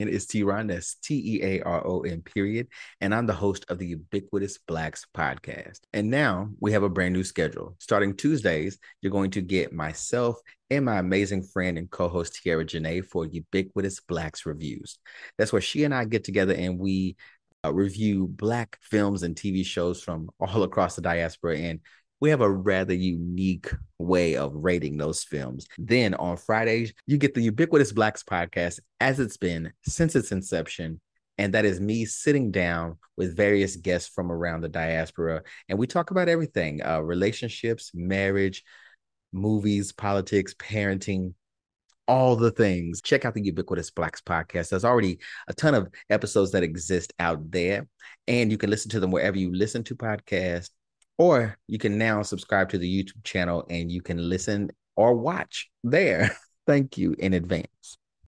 It is TeaRon, that's T-E-A-R-O-N period. And I'm the host of the Ubiquitous Blacks podcast. And now we have a brand new schedule. Starting Tuesdays, you're going to get myself and my amazing friend and co-host Tiara Janae for Ubiquitous Blacks Reviews. That's where she and I get together and we uh, review Black films and TV shows from all across the diaspora. And we have a rather unique way of rating those films. Then on Fridays, you get the Ubiquitous Blacks podcast as it's been since its inception. And that is me sitting down with various guests from around the diaspora. And we talk about everything uh, relationships, marriage, movies, politics, parenting, all the things. Check out the Ubiquitous Blacks podcast. There's already a ton of episodes that exist out there, and you can listen to them wherever you listen to podcasts. Or you can now subscribe to the YouTube channel and you can listen or watch there. Thank you in advance.